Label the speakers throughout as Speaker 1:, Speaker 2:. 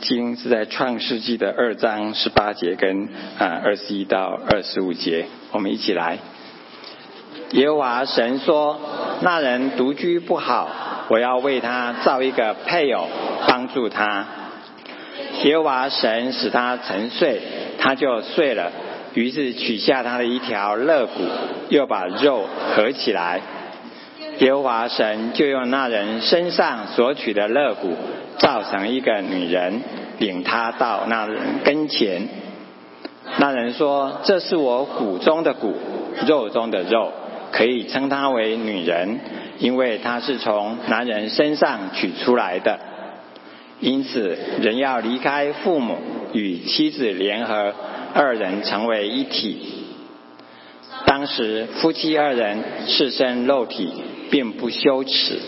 Speaker 1: 经是在创世纪的二章十八节跟啊二十一到二十五节，我们一起来。耶和华神说：“那人独居不好，我要为他造一个配偶，帮助他。”耶和华神使他沉睡，他就睡了。于是取下他的一条肋骨，又把肉合起来。耶和华神就用那人身上所取的肋骨，造成一个女人，领他到那人跟前。那人说：“这是我骨中的骨，肉中的肉，可以称她为女人，因为她是从男人身上取出来的。因此，人要离开父母，与妻子联合，二人成为一体。当时夫妻二人赤身肉体。”并不羞耻。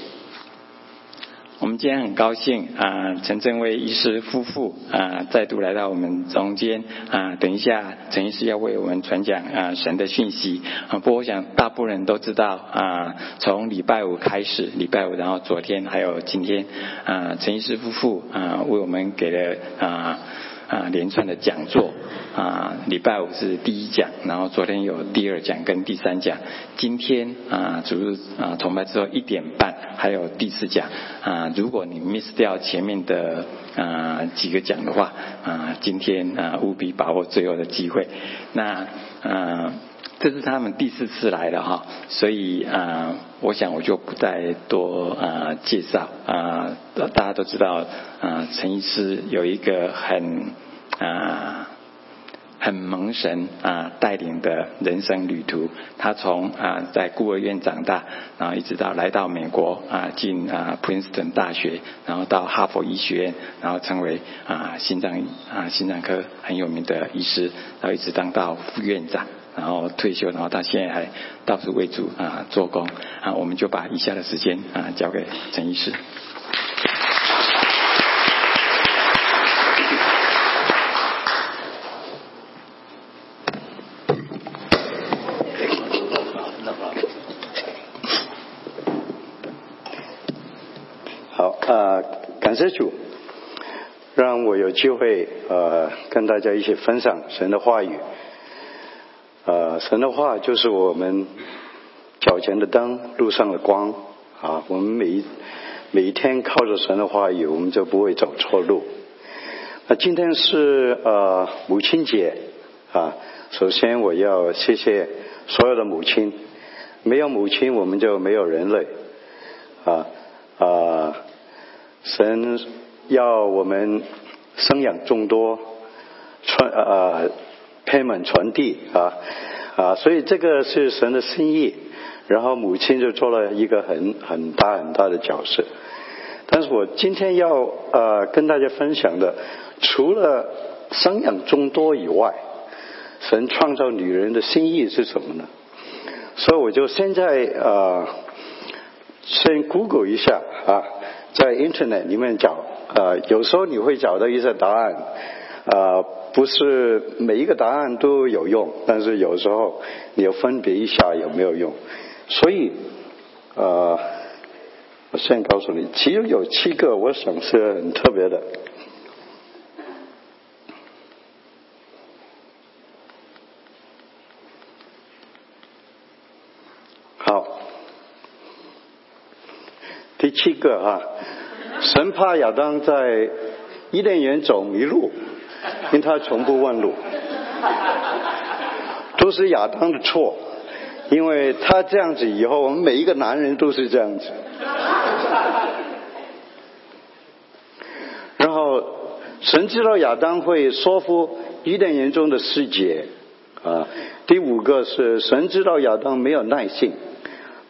Speaker 1: 我们今天很高兴啊，陈正威医师夫妇啊再度来到我们中间啊。等一下，陈医师要为我们传讲啊神的讯息啊。不过我想大部分人都知道啊，从礼拜五开始，礼拜五，然后昨天还有今天啊，陈医师夫妇啊为我们给了啊。啊，连串的讲座啊，礼拜五是第一讲，然后昨天有第二讲跟第三讲，今天啊，主日啊，崇拜之后一点半还有第四讲啊，如果你 miss 掉前面的啊几个讲的话啊，今天啊务必把握最后的机会。那啊，这是他们第四次来了哈，所以啊，我想我就不再多啊介绍啊，大家都知道啊，陈医师有一个很。啊，很蒙神啊带领的人生旅途。他从啊在孤儿院长大，然后一直到来到美国啊进啊 Princeton 大学，然后到哈佛医学院，然后成为啊心脏啊心脏科很有名的医师，然后一直当到副院长，然后退休，然后他现在还到处为主啊做工啊。我们就把以下的时间啊交给陈医师。
Speaker 2: 感谢主，让我有机会呃跟大家一起分享神的话语。呃，神的话就是我们脚前的灯，路上的光啊。我们每一每一天靠着神的话语，我们就不会走错路。那今天是呃母亲节啊，首先我要谢谢所有的母亲，没有母亲我们就没有人类啊啊。神要我们生养众多，传呃，配满传递啊啊，所以这个是神的心意。然后母亲就做了一个很很大很大的角色。但是我今天要呃跟大家分享的，除了生养众多以外，神创造女人的心意是什么呢？所以我就现在呃先 Google 一下啊。在 Internet 里面找，呃，有时候你会找到一些答案，呃，不是每一个答案都有用，但是有时候你要分别一下有没有用。所以，呃，我先告诉你，其中有七个，我想是很特别的。好第七个啊，神怕亚当在伊甸园走迷路，因为他从不问路，都是亚当的错，因为他这样子以后，我们每一个男人都是这样子。然后神知道亚当会说服伊甸园中的世界啊。第五个是神知道亚当没有耐性。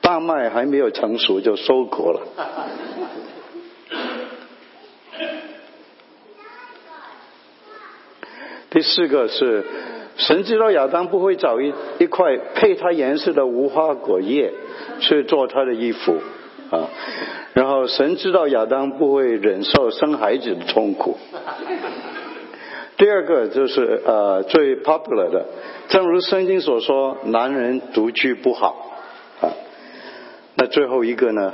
Speaker 2: 大麦还没有成熟就收割了。第四个是神知道亚当不会找一一块配他颜色的无花果叶去做他的衣服啊，然后神知道亚当不会忍受生孩子的痛苦。第二个就是呃最 popular 的，正如圣经所说，男人独居不好啊。那最后一个呢？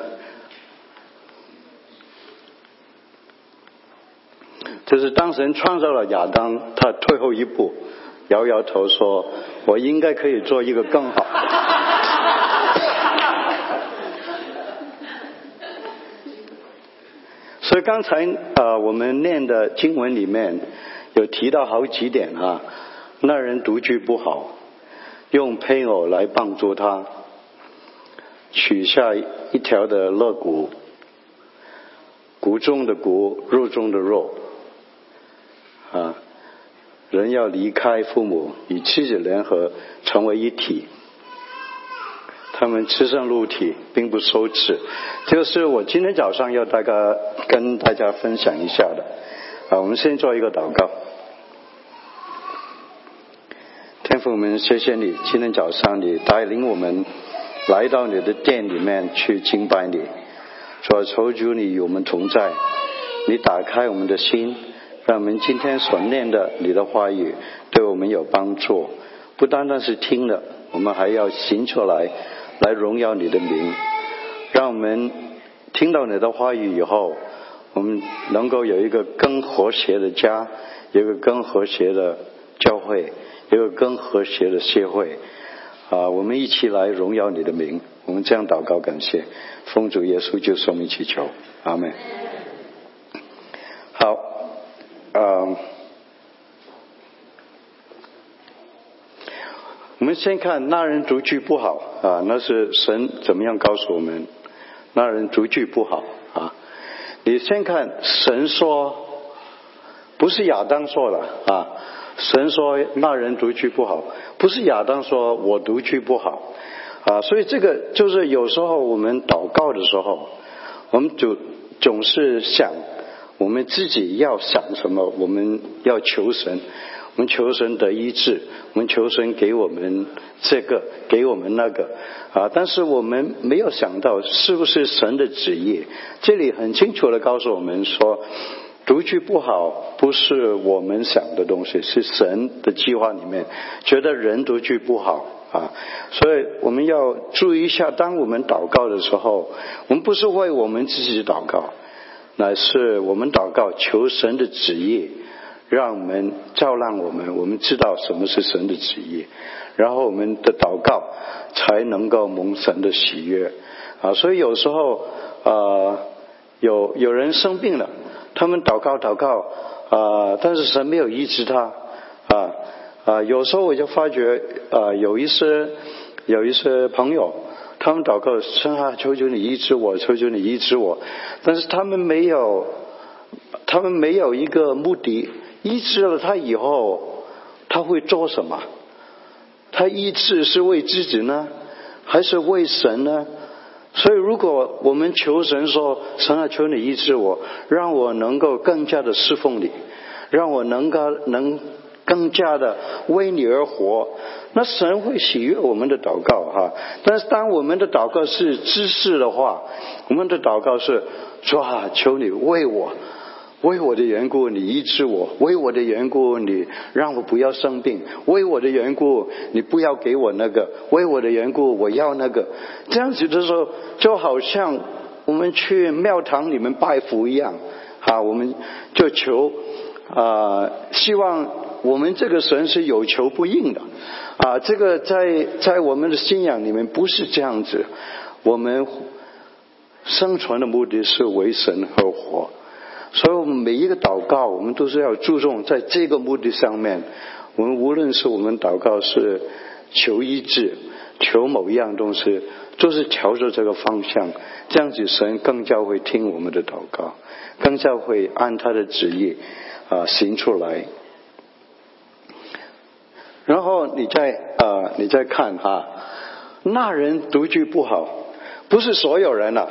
Speaker 2: 就是当神创造了亚当，他退后一步，摇摇头说：“我应该可以做一个更好。” 所以刚才啊，我们念的经文里面有提到好几点啊，那人独居不好，用配偶来帮助他，取下一条的肋骨，骨中的骨，肉中的肉。啊，人要离开父母，与妻子联合成为一体。他们吃上肉体，并不羞耻。就是我今天早上要大家跟大家分享一下的。啊，我们先做一个祷告。天父，我们谢谢你，今天早上你带领我们来到你的店里面去敬拜你。主，求主你与我们同在，你打开我们的心。让我们今天所念的你的话语对我们有帮助，不单单是听了，我们还要行出来，来荣耀你的名。让我们听到你的话语以后，我们能够有一个更和谐的家，有一个更和谐的教会，有一个更和谐的社会。啊，我们一起来荣耀你的名。我们这样祷告感谢，奉主耶稣就说明祈求，阿门。好。啊，我们先看那人独居不好啊，那是神怎么样告诉我们？那人独居不好啊。你先看神说，不是亚当说的啊。神说那人独居不好，不是亚当说我独居不好啊。所以这个就是有时候我们祷告的时候，我们就总是想。我们自己要想什么？我们要求神，我们求神的医治，我们求神给我们这个，给我们那个啊！但是我们没有想到是不是神的旨意。这里很清楚的告诉我们说，独居不好不是我们想的东西，是神的计划里面觉得人独居不好啊！所以我们要注意一下，当我们祷告的时候，我们不是为我们自己祷告。乃是我们祷告求神的旨意，让我们照亮我们，我们知道什么是神的旨意，然后我们的祷告才能够蒙神的喜悦啊！所以有时候啊，有有人生病了，他们祷告祷告啊，但是神没有医治他啊啊！有时候我就发觉啊，有一些有一些朋友。他们祷告，神啊，求求你医治我，求求你医治我。但是他们没有，他们没有一个目的，医治了他以后，他会做什么？他医治是为自己呢，还是为神呢？所以，如果我们求神说，神啊，求你医治我，让我能够更加的侍奉你，让我能够能。更加的为你而活，那神会喜悦我们的祷告哈。但是当我们的祷告是知识的话，我们的祷告是说啊，求你为我，为我的缘故你医治我，为我的缘故你让我不要生病，为我的缘故你不要给我那个，为我的缘故我要那个。这样子的时候，就好像我们去庙堂里面拜佛一样啊，我们就求啊，希望。我们这个神是有求不应的，啊，这个在在我们的信仰里面不是这样子。我们生存的目的是为神而活，所以我们每一个祷告，我们都是要注重在这个目的上面。我们无论是我们祷告是求医治、求某一样东西，都是朝着这个方向，这样子神更加会听我们的祷告，更加会按他的旨意啊行出来。然后你再啊，你再看哈，那人独居不好，不是所有人呐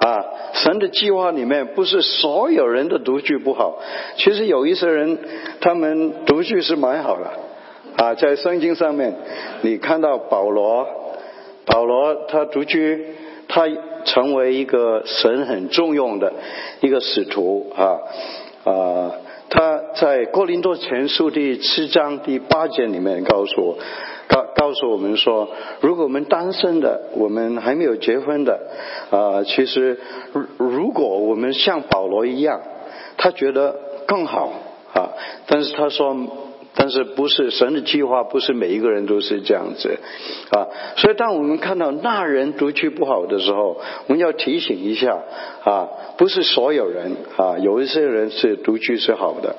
Speaker 2: 啊，神的计划里面不是所有人的独居不好，其实有一些人他们独居是蛮好的啊，在圣经上面你看到保罗，保罗他独居，他成为一个神很重用的一个使徒啊。在哥林多前书第七章第八节里面告诉我，告告诉我们说，如果我们单身的，我们还没有结婚的，啊，其实如果我们像保罗一样，他觉得更好啊。但是他说，但是不是神的计划，不是每一个人都是这样子啊。所以当我们看到那人读书不好的时候，我们要提醒一下啊，不是所有人啊，有一些人是读书是好的。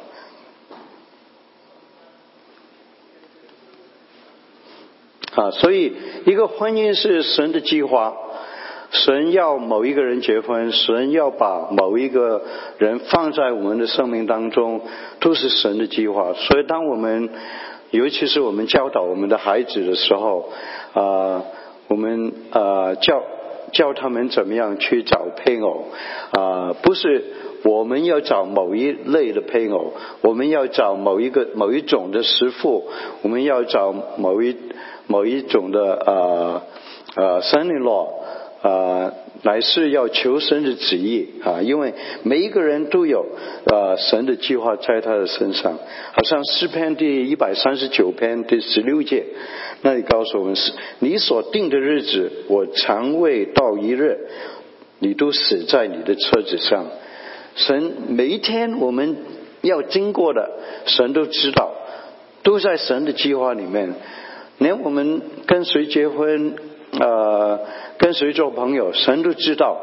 Speaker 2: 啊，所以一个婚姻是神的计划，神要某一个人结婚，神要把某一个人放在我们的生命当中，都是神的计划。所以，当我们尤其是我们教导我们的孩子的时候，啊，我们啊教教他们怎么样去找配偶，啊，不是我们要找某一类的配偶，我们要找某一个某一种的师傅，我们要找某一。某一种的呃呃生灵落呃乃是要求神的旨意啊，因为每一个人都有呃神的计划在他的身上。好像诗篇第一百三十九篇第十六节，那里告诉我们是：你所定的日子，我常未到一日，你都死在你的车子上。神每一天我们要经过的，神都知道，都在神的计划里面。连我们跟谁结婚，呃，跟谁做朋友，神都知道。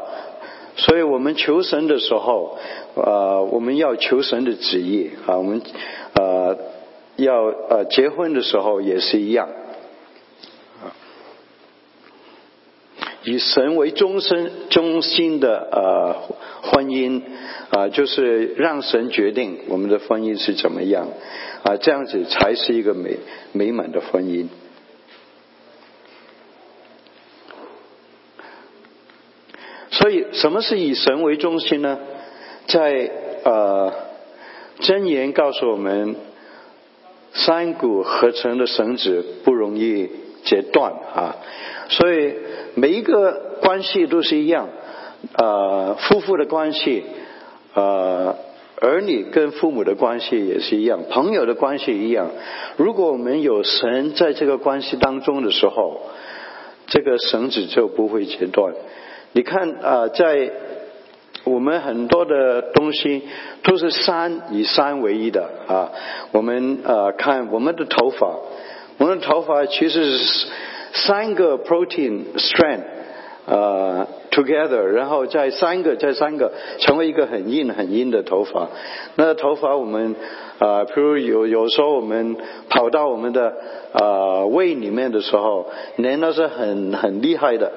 Speaker 2: 所以我们求神的时候，呃，我们要求神的旨意啊。我们呃要呃结婚的时候也是一样，以神为中心中心的呃婚姻啊，就是让神决定我们的婚姻是怎么样啊，这样子才是一个美美满的婚姻。所以，什么是以神为中心呢？在呃箴言告诉我们，三股合成的绳子不容易截断啊。所以每一个关系都是一样，呃，夫妇的关系，呃，儿女跟父母的关系也是一样，朋友的关系一样。如果我们有神在这个关系当中的时候，这个绳子就不会截断。你看啊，在我们很多的东西都是三以三为一的啊。我们呃看我们的头发，我们的头发其实是三个 protein strand 呃 together，然后再三个再三个成为一个很硬很硬的头发。那头发我们啊，譬如有有时候我们跑到我们的呃胃里面的时候，连那是很很厉害的。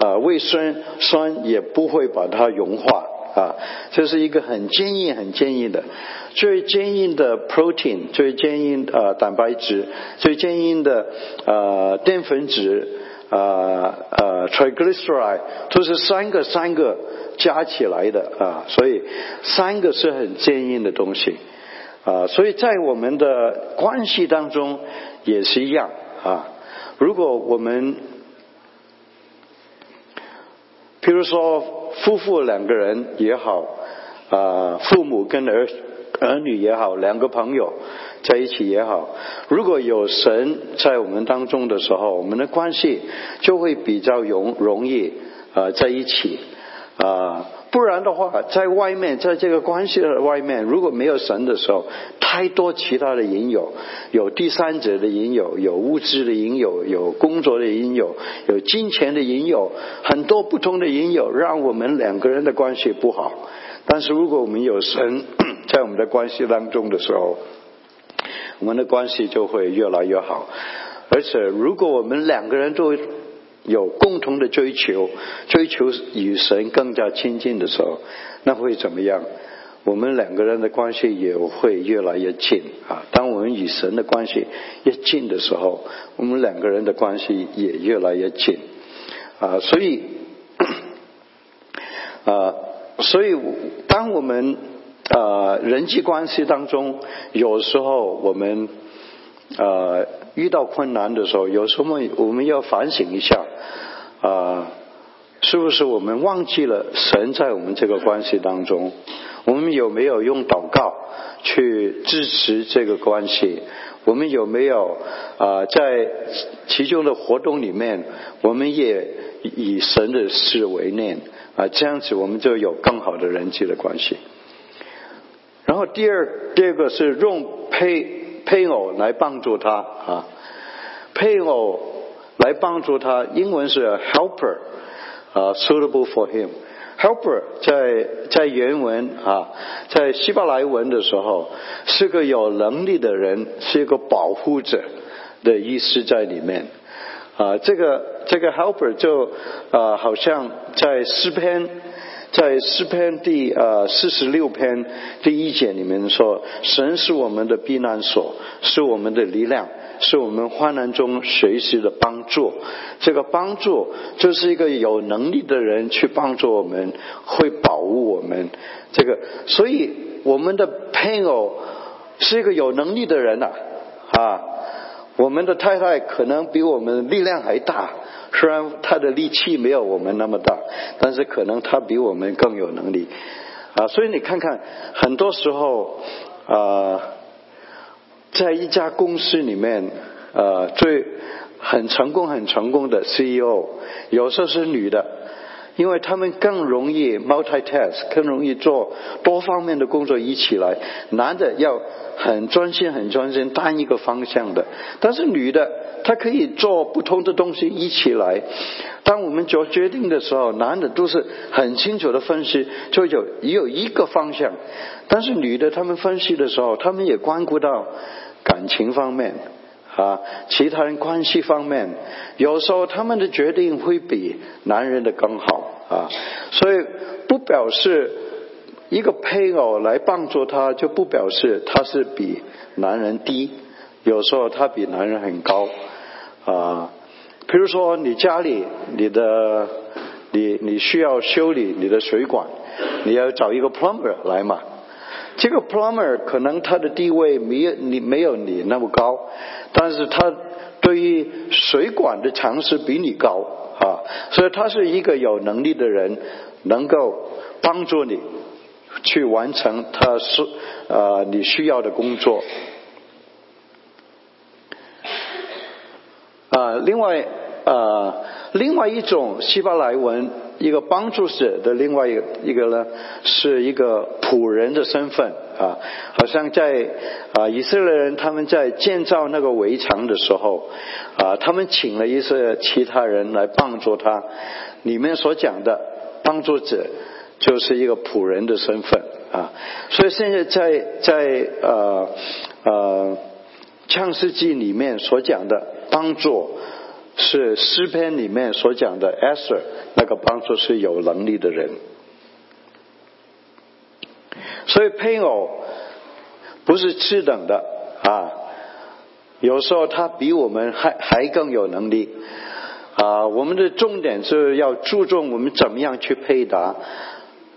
Speaker 2: 啊，胃酸酸也不会把它融化啊，这是一个很坚硬、很坚硬的，最坚硬的 protein，最坚硬呃蛋白质，最坚硬的呃淀粉质啊呃 triglyceride，都是三个三个加起来的啊，所以三个是很坚硬的东西啊，所以在我们的关系当中也是一样啊，如果我们比如说，夫妇两个人也好，啊，父母跟儿儿女也好，两个朋友在一起也好，如果有神在我们当中的时候，我们的关系就会比较容容易啊在一起啊。不然的话，在外面，在这个关系的外面，如果没有神的时候，太多其他的引诱，有第三者的引诱，有物质的引诱，有工作的引诱，有金钱的引诱，很多不同的引诱，让我们两个人的关系不好。但是如果我们有神 在我们的关系当中的时候，我们的关系就会越来越好。而且，如果我们两个人都有共同的追求，追求与神更加亲近的时候，那会怎么样？我们两个人的关系也会越来越近啊！当我们与神的关系越近的时候，我们两个人的关系也越来越近啊！所以 啊，所以当我们啊人际关系当中，有时候我们啊。遇到困难的时候，有时候我们要反省一下，啊，是不是我们忘记了神在我们这个关系当中？我们有没有用祷告去支持这个关系？我们有没有啊，在其中的活动里面，我们也以神的事为念啊？这样子，我们就有更好的人际的关系。然后第二第二个是用配配偶来帮助他啊，配偶来帮助他，英文是 helper 啊，suitable for him。helper 在在原文啊，在希伯来文的时候是个有能力的人，是一个保护者的意思在里面啊。这个这个 helper 就啊，好像在诗篇。在诗篇第呃四十六篇第一节里面说，神是我们的避难所，是我们的力量，是我们患难中随时的帮助。这个帮助就是一个有能力的人去帮助我们，会保护我们。这个，所以我们的配偶是一个有能力的人呐，啊，我们的太太可能比我们力量还大。虽然他的力气没有我们那么大，但是可能他比我们更有能力啊！所以你看看，很多时候啊，在一家公司里面，呃，最很成功、很成功的 CEO，有时候是女的，因为他们更容易 multitask，更容易做多方面的工作一起来。男的要很专心、很专心单一个方向的，但是女的。她可以做不同的东西一起来。当我们做决定的时候，男的都是很清楚的分析，就有也有一个方向。但是女的，他们分析的时候，他们也关顾到感情方面啊，其他人关系方面。有时候他们的决定会比男人的更好啊。所以不表示一个配偶来帮助他，就不表示他是比男人低。有时候他比男人很高。啊，比如说你家里你的你你需要修理你的水管，你要找一个 plumber 来嘛。这个 plumber 可能他的地位没有你没有你那么高，但是他对于水管的常识比你高啊，所以他是一个有能力的人，能够帮助你去完成他是呃你需要的工作。啊，另外呃，另外一种希伯来文一个帮助者的另外一个一个呢，是一个仆人的身份啊，好像在啊以色列人他们在建造那个围墙的时候啊，他们请了一些其他人来帮助他，里面所讲的帮助者就是一个仆人的身份啊，所以现在在在呃呃。创世纪里面所讲的帮助，是诗篇里面所讲的 e s r 那个帮助是有能力的人，所以配偶不是次等的啊，有时候他比我们还还更有能力啊。我们的重点是要注重我们怎么样去配搭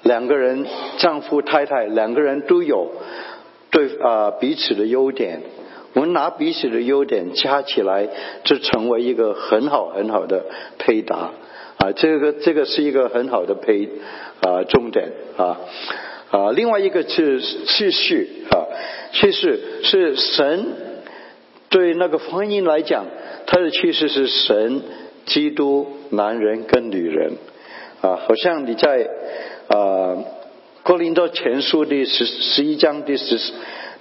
Speaker 2: 两个人，丈夫太太两个人都有对啊彼此的优点。我们拿彼此的优点加起来，就成为一个很好很好的配搭啊！这个这个是一个很好的配啊重点啊啊！另外一个是次序啊，次序是神对那个婚姻来讲，它的趋势是神、基督、男人跟女人啊，好像你在啊哥林多前书第十十一章第十。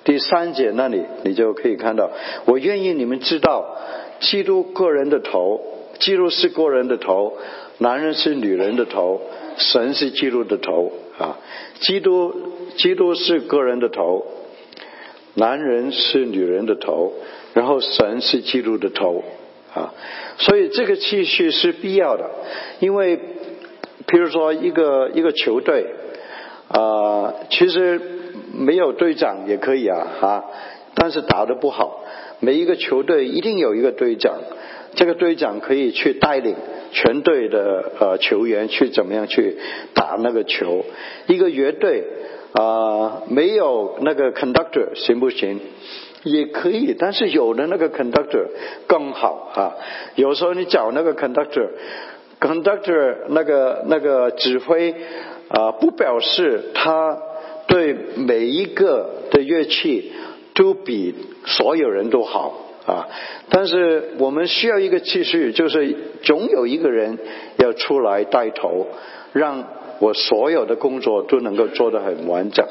Speaker 2: 第三节那里，你就可以看到，我愿意你们知道，基督个人的头，基督是个人的头，男人是女人的头，神是基督的头啊，基督基督是个人的头，男人是女人的头，然后神是基督的头啊，所以这个秩序是必要的，因为，比如说一个一个球队啊，其实。没有队长也可以啊，哈，但是打得不好。每一个球队一定有一个队长，这个队长可以去带领全队的呃球员去怎么样去打那个球。一个乐队啊，没有那个 conductor 行不行？也可以，但是有的那个 conductor 更好啊。有时候你找那个 conductor，conductor 那个那个指挥啊，不表示他。对每一个的乐器都比所有人都好啊！但是我们需要一个继续，就是总有一个人要出来带头，让我所有的工作都能够做得很完整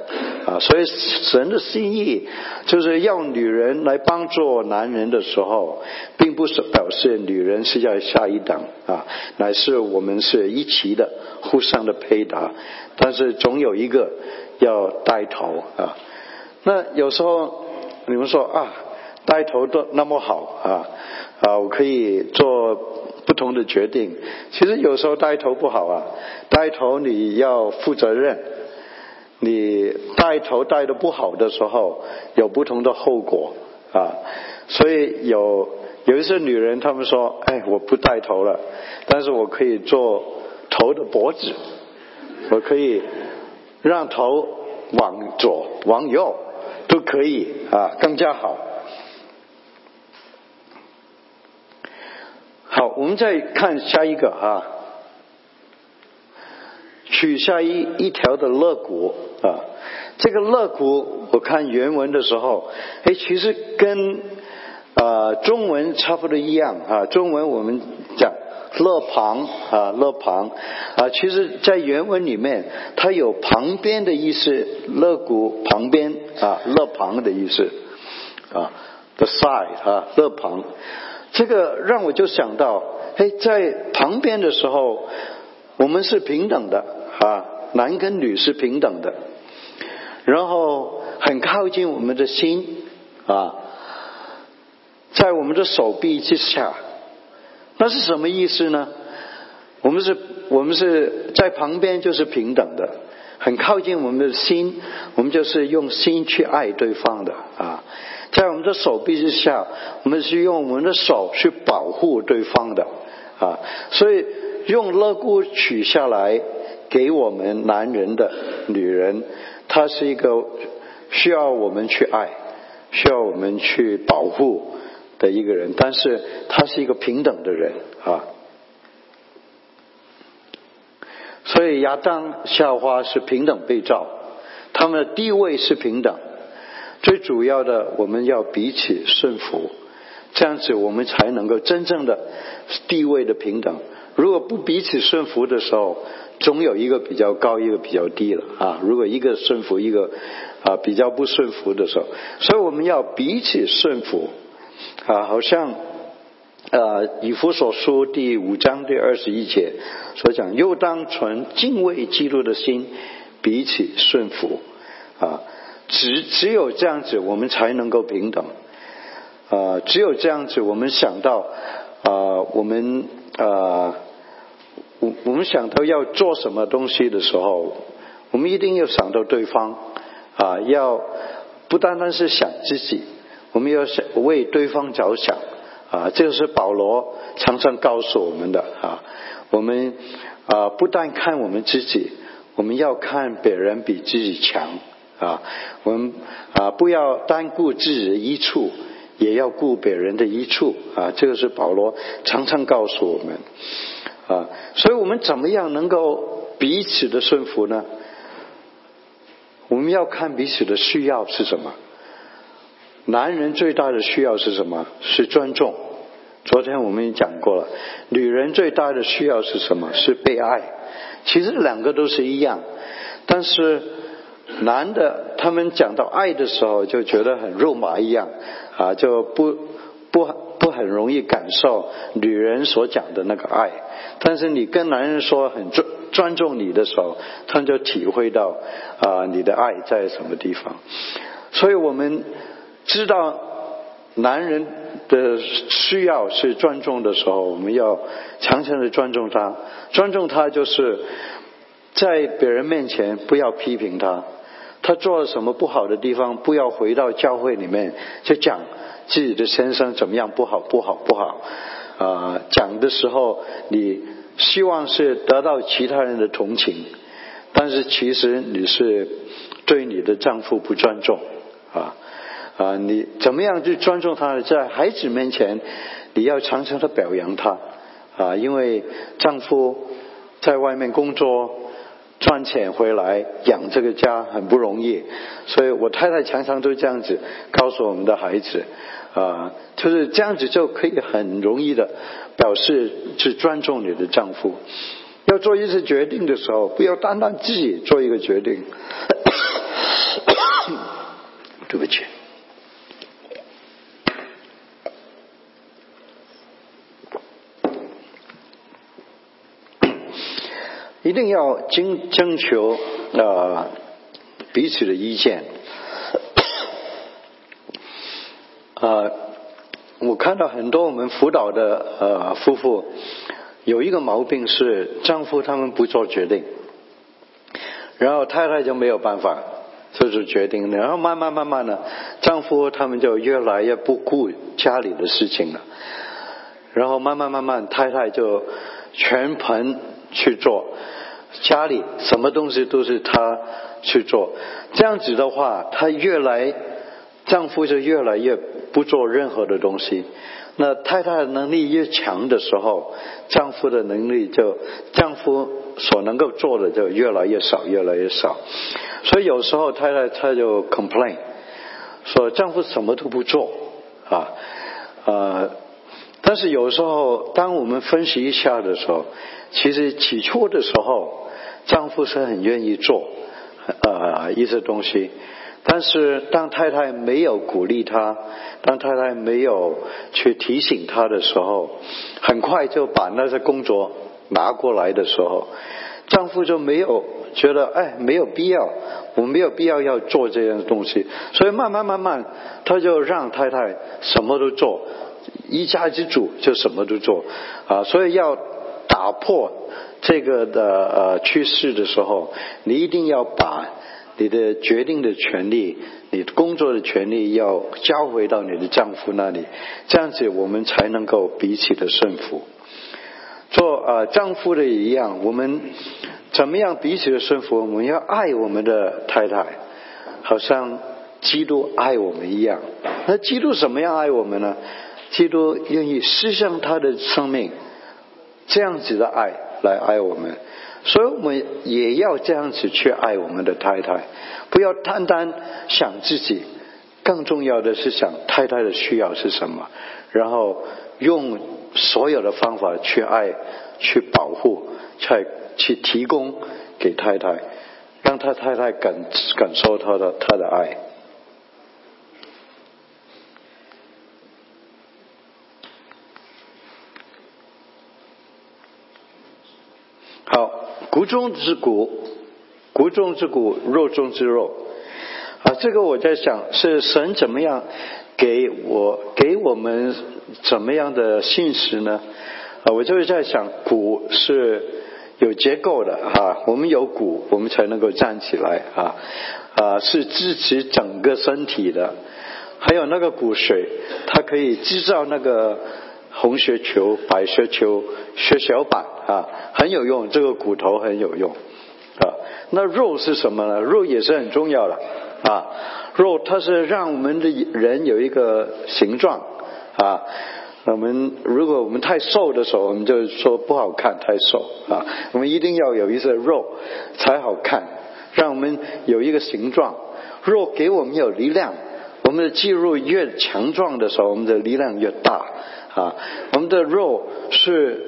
Speaker 2: 啊。所以神的心意就是要女人来帮助男人的时候，并不是表示女人是要下一等啊，乃是我们是一起的，互相的配搭。但是总有一个要带头啊。那有时候你们说啊，带头都那么好啊啊，我可以做不同的决定。其实有时候带头不好啊，带头你要负责任。你带头带的不好的时候，有不同的后果啊。所以有有一些女人，她们说：“哎，我不带头了，但是我可以做头的脖子，我可以让头往左往右。”都可以啊，更加好。好，我们再看下一个啊，取下一一条的肋骨啊，这个肋骨我看原文的时候，哎，其实跟啊中文差不多一样啊，中文我们讲。勒旁啊，勒旁。啊，其实，在原文里面，它有旁边的意思，肋骨旁边啊，勒旁的意思。啊，the side 啊，勒旁，这个让我就想到，哎，在旁边的时候，我们是平等的啊，男跟女是平等的，然后很靠近我们的心啊，在我们的手臂之下。那是什么意思呢？我们是，我们是在旁边就是平等的，很靠近我们的心，我们就是用心去爱对方的啊。在我们的手臂之下，我们是用我们的手去保护对方的啊。所以用肋骨取下来给我们男人的女人，她是一个需要我们去爱，需要我们去保护。的一个人，但是他是一个平等的人啊，所以亚当夏娃是平等被造，他们的地位是平等。最主要的，我们要彼此顺服，这样子我们才能够真正的地位的平等。如果不彼此顺服的时候，总有一个比较高，一个比较低了啊。如果一个顺服，一个啊比较不顺服的时候，所以我们要彼此顺服。啊，好像呃，以弗所书第五章第二十一节所讲，又当存敬畏基督的心，彼此顺服啊。只只有这样子，我们才能够平等啊。只有这样子，我们想到啊，我们啊，我我们想到要做什么东西的时候，我们一定要想到对方啊，要不单单是想自己。我们要想为对方着想啊，这个是保罗常常告诉我们的啊。我们啊，不但看我们自己，我们要看别人比自己强啊。我们啊，不要单顾自己的一处，也要顾别人的一处啊。这个是保罗常常告诉我们啊。所以我们怎么样能够彼此的顺服呢？我们要看彼此的需要是什么。男人最大的需要是什么？是尊重。昨天我们也讲过了。女人最大的需要是什么？是被爱。其实两个都是一样，但是男的他们讲到爱的时候，就觉得很肉麻一样啊，就不不不很容易感受女人所讲的那个爱。但是你跟男人说很尊尊重你的时候，他们就体会到啊你的爱在什么地方。所以我们。知道男人的需要是尊重的时候，我们要常常的尊重他。尊重他就是在别人面前不要批评他，他做了什么不好的地方，不要回到教会里面去讲自己的先生怎么样不好不好不好。啊，讲的时候你希望是得到其他人的同情，但是其实你是对你的丈夫不尊重啊。啊，你怎么样去尊重他呢？在孩子面前，你要常常的表扬他啊，因为丈夫在外面工作赚钱回来养这个家很不容易，所以我太太常常都这样子告诉我们的孩子啊，就是这样子就可以很容易的表示去尊重你的丈夫要做一次决定的时候，不要单单自己做一个决定。对不起。一定要征征求呃彼此的意见。呃，我看到很多我们辅导的呃夫妇有一个毛病是丈夫他们不做决定，然后太太就没有办法做出决定，然后慢慢慢慢的，丈夫他们就越来越不顾家里的事情了，然后慢慢慢慢太太就全盘去做。家里什么东西都是她去做，这样子的话，她越来丈夫就越来越不做任何的东西。那太太的能力越强的时候，丈夫的能力就丈夫所能够做的就越来越少，越来越少。所以有时候太太她就 complain，说丈夫什么都不做啊，呃，但是有时候当我们分析一下的时候，其实起初的时候。丈夫是很愿意做，呃，一些东西，但是当太太没有鼓励他，当太太没有去提醒他的时候，很快就把那些工作拿过来的时候，丈夫就没有觉得，哎，没有必要，我没有必要要做这样的东西，所以慢慢慢慢，他就让太太什么都做，一家之主就什么都做，啊，所以要打破。这个的呃趋势的时候，你一定要把你的决定的权利、你工作的权利要交回到你的丈夫那里，这样子我们才能够彼此的顺服。做呃丈夫的也一样，我们怎么样彼此的顺服？我们要爱我们的太太，好像基督爱我们一样。那基督怎么样爱我们呢？基督愿意牺牲他的生命，这样子的爱。来爱我们，所以我们也要这样子去爱我们的太太，不要单单想自己，更重要的是想太太的需要是什么，然后用所有的方法去爱、去保护、去去提供给太太，让他太太感感受他的他的爱。骨中之骨，骨中之骨，肉中之肉。啊，这个我在想，是神怎么样给我给我们怎么样的信实呢？啊，我就是在想，骨是有结构的哈，我们有骨，我们才能够站起来啊啊，是支持整个身体的。还有那个骨髓，它可以制造那个。红血球、白血球、血小板啊，很有用。这个骨头很有用啊。那肉是什么呢？肉也是很重要的啊。肉它是让我们的人有一个形状啊。我们如果我们太瘦的时候，我们就说不好看，太瘦啊。我们一定要有一些肉才好看，让我们有一个形状。肉给我们有力量，我们的肌肉越强壮的时候，我们的力量越大。啊，我们的肉是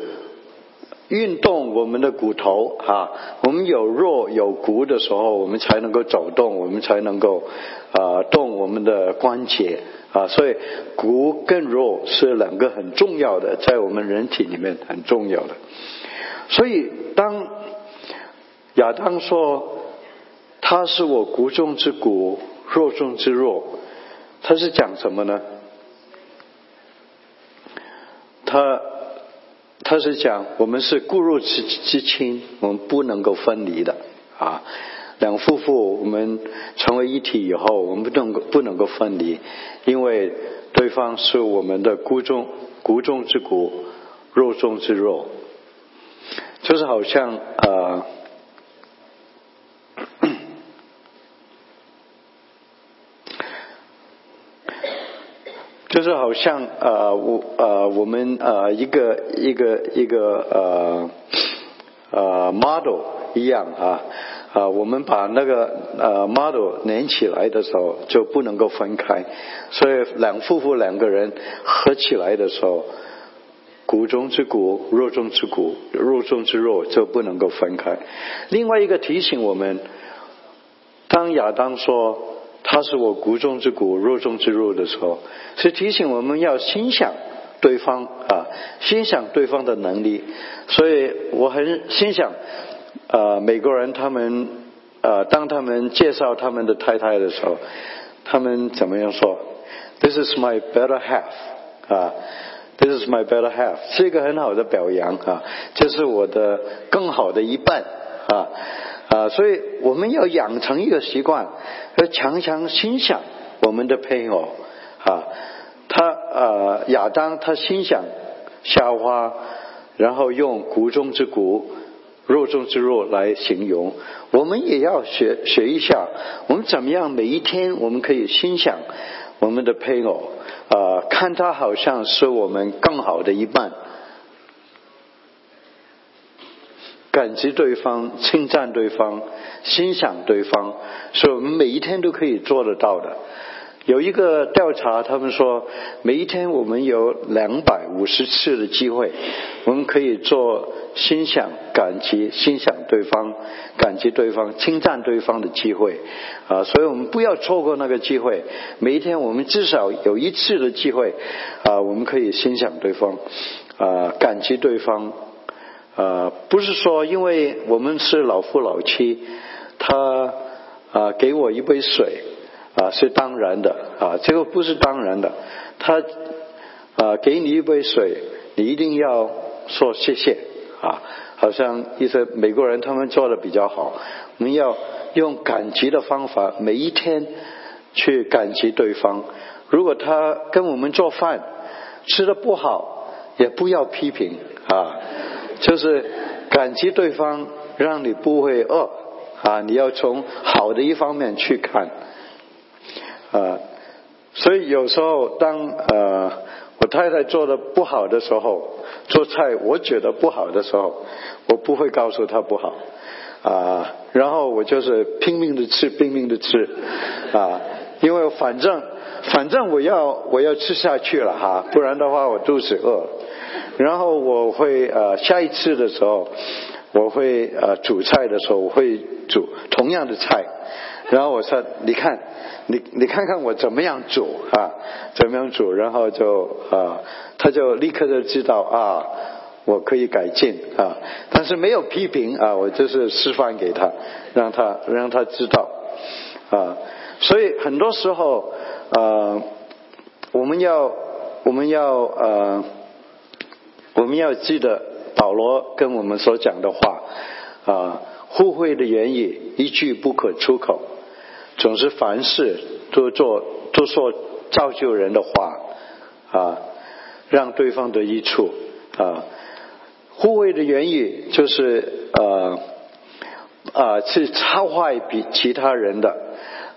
Speaker 2: 运动我们的骨头啊，我们有肉有骨的时候，我们才能够走动，我们才能够啊动我们的关节啊，所以骨跟肉是两个很重要的，在我们人体里面很重要的。所以当亚当说他是我骨中之骨，肉中之肉，他是讲什么呢？他他是讲我们是骨肉之之亲，我们不能够分离的啊。两夫妇我们成为一体以后，我们不能够不能够分离，因为对方是我们的骨中骨中之骨，肉中之肉，就是好像呃。就是好像呃我呃我们呃一个一个一个呃呃 model 一样啊啊我们把那个呃 model 连起来的时候就不能够分开，所以两夫妇两个人合起来的时候，骨中之骨，肉中之骨，肉中之肉，就不能够分开。另外一个提醒我们，当亚当说他是我骨中之骨，肉中之肉的时候，是提醒我们要欣赏对方啊，欣赏对方的能力。所以我很欣赏啊，美国人他们啊，当他们介绍他们的太太的时候，他们怎么样说？This is my better half 啊。This is my better half，是一个很好的表扬啊，这是我的更好的一半啊啊，所以我们要养成一个习惯，要常常欣赏我们的配偶啊。他啊，亚当他欣赏夏娃，然后用骨中之骨、肉中之肉来形容。我们也要学学一下，我们怎么样每一天我们可以欣赏我们的配偶。啊，看他好像是我们更好的一半，感激对方，称赞对方，欣赏对方，是我们每一天都可以做得到的。有一个调查，他们说，每一天我们有两百五十次的机会，我们可以做欣赏、感激、欣赏对方、感激对方、称赞对方的机会啊！所以我们不要错过那个机会。每一天我们至少有一次的机会啊，我们可以欣赏对方啊，感激对方啊，不是说因为我们是老夫老妻，他啊给我一杯水。啊，是当然的啊，这个不是当然的。他啊，给你一杯水，你一定要说谢谢啊。好像一些美国人他们做的比较好，我们要用感激的方法，每一天去感激对方。如果他跟我们做饭吃的不好，也不要批评啊，就是感激对方，让你不会饿啊。你要从好的一方面去看。啊，所以有时候当呃我太太做的不好的时候，做菜我觉得不好的时候，我不会告诉她不好啊，然后我就是拼命的吃，拼命的吃啊，因为反正反正我要我要吃下去了哈，不然的话我肚子饿。然后我会呃下一次的时候，我会呃煮菜的时候我会煮同样的菜，然后我说你看。你你看看我怎么样煮啊？怎么样煮？然后就啊，他就立刻就知道啊，我可以改进啊。但是没有批评啊，我就是示范给他，让他让他知道啊。所以很多时候啊，我们要我们要呃，我们要记得保罗跟我们所讲的话啊，互惠的言语一句不可出口。总是凡事都做都说造就人的话啊，让对方得益处啊。护卫的言语就是呃啊，是超坏比其他人的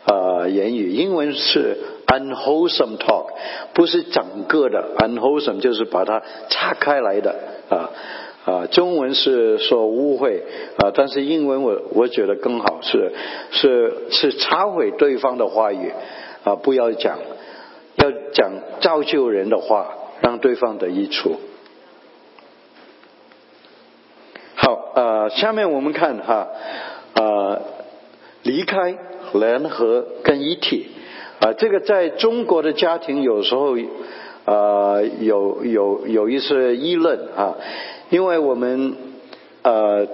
Speaker 2: 啊言语。英文是 unwholesome talk，不是整个的 unwholesome，就是把它拆开来的啊。啊，中文是说误会啊，但是英文我我觉得更好，是是是插毁对方的话语啊，不要讲，要讲造就人的话，让对方得益处。好呃，下面我们看哈呃，离开联合跟一体啊，这个在中国的家庭有时候啊有有有一些议论啊。因为我们呃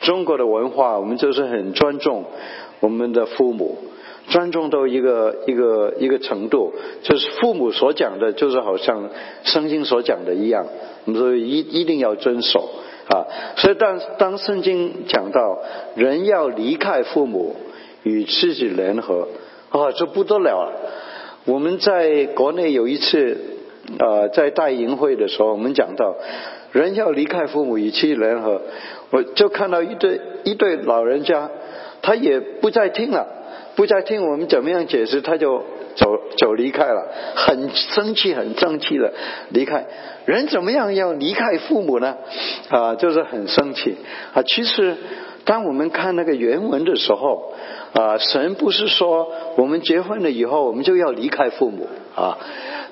Speaker 2: 中国的文化，我们就是很尊重我们的父母，尊重到一个一个一个程度，就是父母所讲的，就是好像圣经所讲的一样，所以一一定要遵守啊。所以当当圣经讲到人要离开父母与自己联合啊，这不得了了。我们在国内有一次呃在大营会的时候，我们讲到。人要离开父母与妻联合，我就看到一对一对老人家，他也不再听了，不再听我们怎么样解释，他就走走离开了，很生气，很生气的离开。人怎么样要离开父母呢？啊，就是很生气啊。其实当我们看那个原文的时候，啊，神不是说我们结婚了以后我们就要离开父母啊，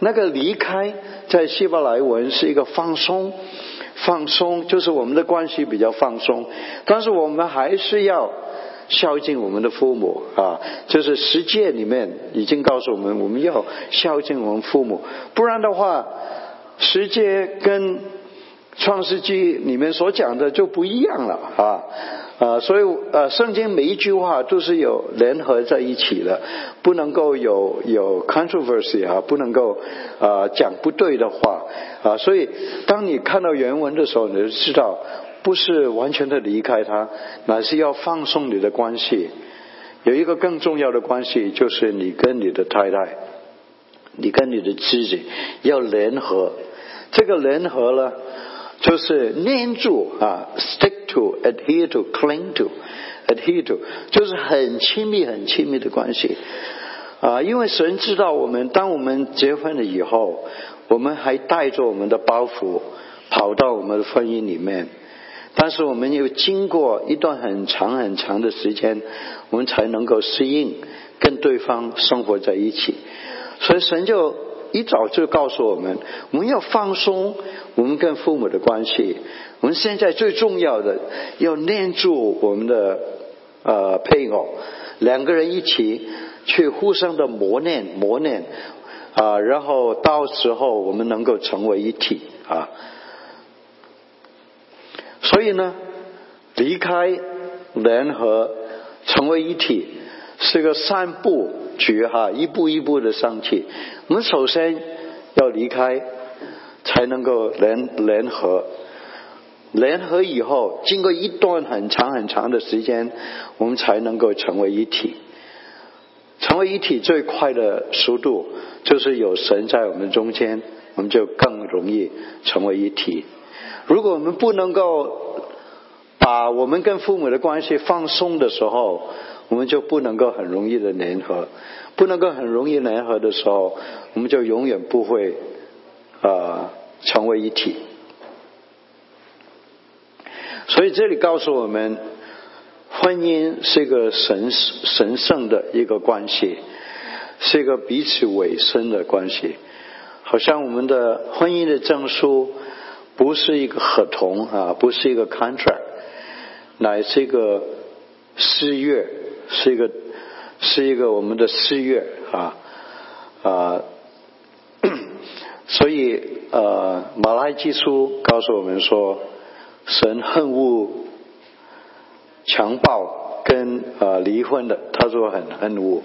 Speaker 2: 那个离开在希伯来文是一个放松，放松就是我们的关系比较放松，但是我们还是要。孝敬我们的父母啊，就是十诫里面已经告诉我们，我们要孝敬我们父母，不然的话，十诫跟创世纪里面所讲的就不一样了啊啊，所以呃，圣经每一句话都是有联合在一起的，不能够有有 controversy 啊，不能够啊讲不对的话啊，所以当你看到原文的时候，你就知道。不是完全的离开他，乃是要放松你的关系。有一个更重要的关系，就是你跟你的太太，你跟你的妻子要联合。这个联合呢，就是黏住啊，stick to, adhere to, cling to, adhere to，就是很亲密、很亲密的关系啊。因为神知道我们，当我们结婚了以后，我们还带着我们的包袱跑到我们的婚姻里面。但是我们又经过一段很长很长的时间，我们才能够适应跟对方生活在一起。所以神就一早就告诉我们，我们要放松我们跟父母的关系。我们现在最重要的要念住我们的呃配偶，两个人一起去互相的磨练磨练啊，然后到时候我们能够成为一体啊。所以呢，离开联合成为一体是个三步局哈，一步一步的上去。我们首先要离开，才能够联联合。联合以后，经过一段很长很长的时间，我们才能够成为一体。成为一体最快的速度，就是有神在我们中间，我们就更容易成为一体。如果我们不能够把我们跟父母的关系放松的时候，我们就不能够很容易的联合，不能够很容易联合的时候，我们就永远不会啊成为一体。所以这里告诉我们，婚姻是一个神神圣的一个关系，是一个彼此委身的关系，好像我们的婚姻的证书。不是一个合同啊，不是一个 contract，乃是一个誓约，是一个是一个我们的四月啊啊，所以呃，马来基书告诉我们说，神恨恶强暴跟呃离婚的，他说很恨恶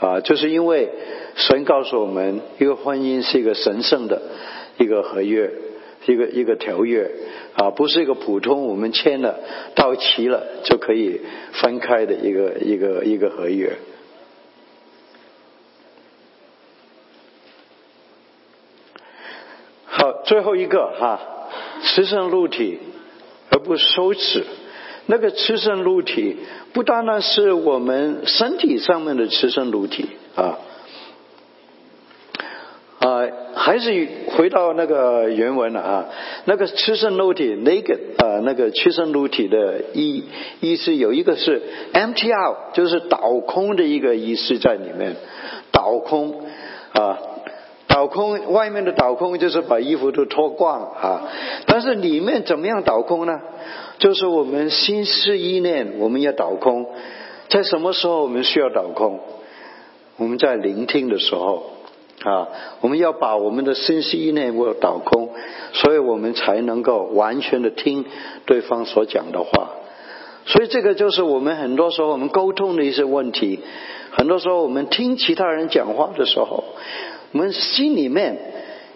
Speaker 2: 啊，就是因为神告诉我们，一个婚姻是一个神圣的一个合约。一个一个条约啊，不是一个普通我们签了到期了就可以分开的一个一个一个合约。好，最后一个哈，雌生露体而不羞耻。那个雌生露体不单单是我们身体上面的雌生露体啊。还是回到那个原文了啊，那个屈身露体那个呃，那个屈身露体的意意思有一个是 empty out，就是倒空的一个意思在里面，倒空啊，倒空外面的倒空就是把衣服都脱光啊，但是里面怎么样倒空呢？就是我们心思意念我们要倒空，在什么时候我们需要倒空？我们在聆听的时候。啊，我们要把我们的信息内部要倒空，所以我们才能够完全的听对方所讲的话。所以这个就是我们很多时候我们沟通的一些问题。很多时候我们听其他人讲话的时候，我们心里面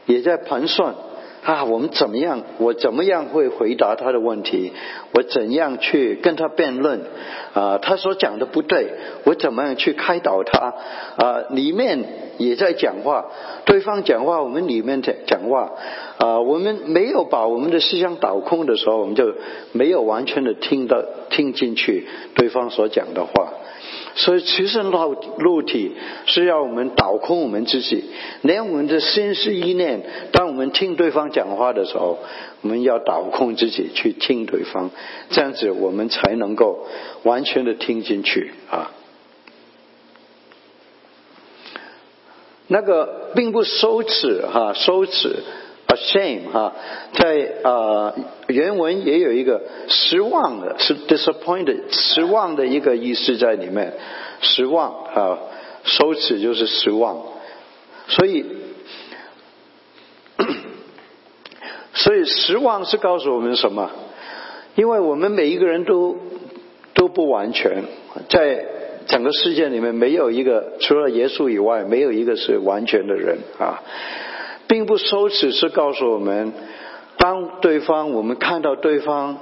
Speaker 2: 也在盘算。啊，我们怎么样？我怎么样会回答他的问题？我怎样去跟他辩论？啊，他所讲的不对，我怎么样去开导他？啊，里面也在讲话，对方讲话，我们里面在讲话。啊，我们没有把我们的思想导空的时候，我们就没有完全的听到听进去对方所讲的话。所以其实肉肉体是要我们倒空我们自己，连我们的心思意念，当我们听对方讲话的时候，我们要倒空自己去听对方，这样子我们才能够完全的听进去啊。那个并不羞耻哈，羞耻，shame 哈，在啊原文也有一个失望的，是 disappointed 失望的一个意思在里面，失望啊，羞耻就是失望，所以 所以失望是告诉我们什么？因为我们每一个人都都不完全在。整个世界里面没有一个除了耶稣以外，没有一个是完全的人啊，并不羞耻，是告诉我们，当对方我们看到对方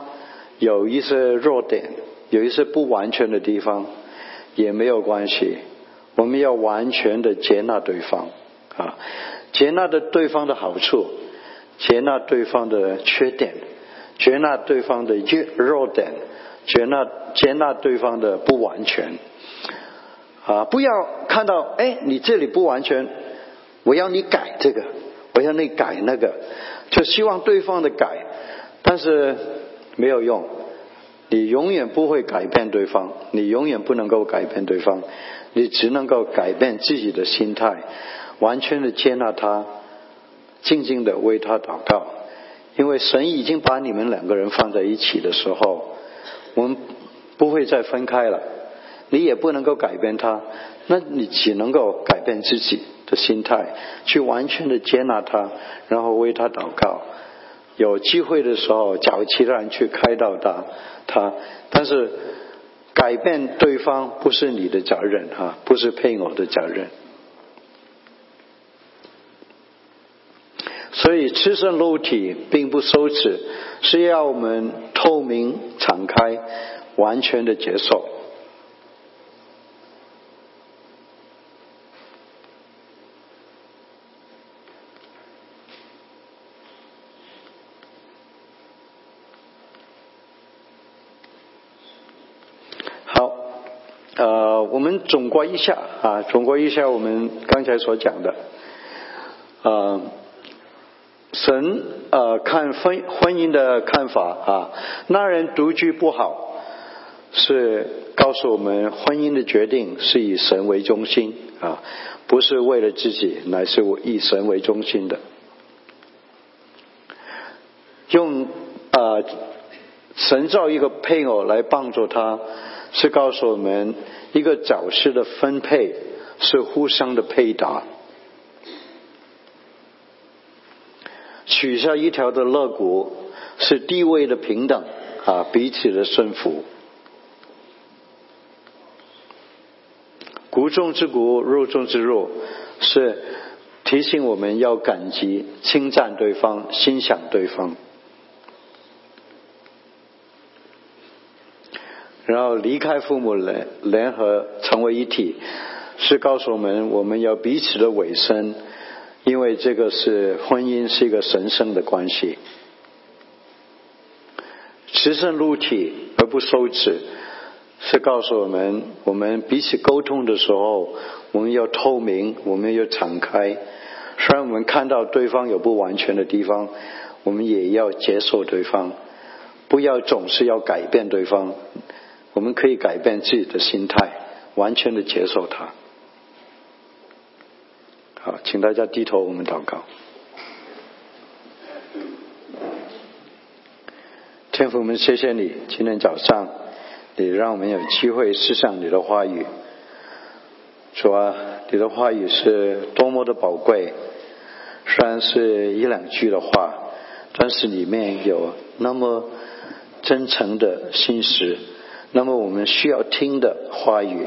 Speaker 2: 有一些弱点，有一些不完全的地方，也没有关系，我们要完全的接纳对方啊，接纳的对方的好处，接纳对方的缺点，接纳对方的弱弱点，接纳接纳对方的不完全。啊，不要看到哎，你这里不完全，我要你改这个，我要你改那个，就希望对方的改，但是没有用，你永远不会改变对方，你永远不能够改变对方，你只能够改变自己的心态，完全的接纳他，静静的为他祷告，因为神已经把你们两个人放在一起的时候，我们不会再分开了。你也不能够改变他，那你只能够改变自己的心态，去完全的接纳他，然后为他祷告。有机会的时候，找其他人去开导他，他。但是改变对方不是你的责任哈，不是配偶的责任。所以赤身露体并不羞耻，是要我们透明敞开，完全的接受。我们总括一下啊，总括一下我们刚才所讲的，啊，神呃看婚婚姻的看法啊，那人独居不好，是告诉我们婚姻的决定是以神为中心啊，不是为了自己，乃是以神为中心的。用啊神造一个配偶来帮助他，是告诉我们。一个早市的分配是互相的配搭，取下一条的肋骨是地位的平等啊，彼此的顺服。骨中之骨，肉中之肉，是提醒我们要感激、称赞对方、欣赏对方。然后离开父母联联合成为一体，是告诉我们我们要彼此的委身，因为这个是婚姻是一个神圣的关系。持身入体而不收止，是告诉我们我们彼此沟通的时候，我们要透明，我们要敞开。虽然我们看到对方有不完全的地方，我们也要接受对方，不要总是要改变对方。我们可以改变自己的心态，完全的接受它。好，请大家低头，我们祷告。天父，我们谢谢你，今天早上你让我们有机会思想你的话语。主啊，你的话语是多么的宝贵，虽然是一两句的话，但是里面有那么真诚的心思。那么我们需要听的话语，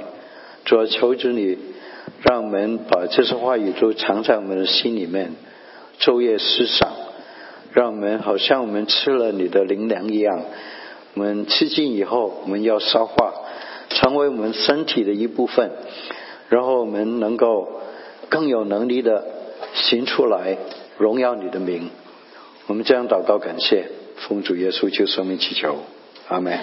Speaker 2: 主要求主你，让我们把这些话语都藏在我们的心里面，昼夜思想，让我们好像我们吃了你的灵粮一样，我们吃进以后，我们要消化，成为我们身体的一部分，然后我们能够更有能力的行出来，荣耀你的名。我们这样祷告，感谢奉主耶稣救生命祈求，阿门。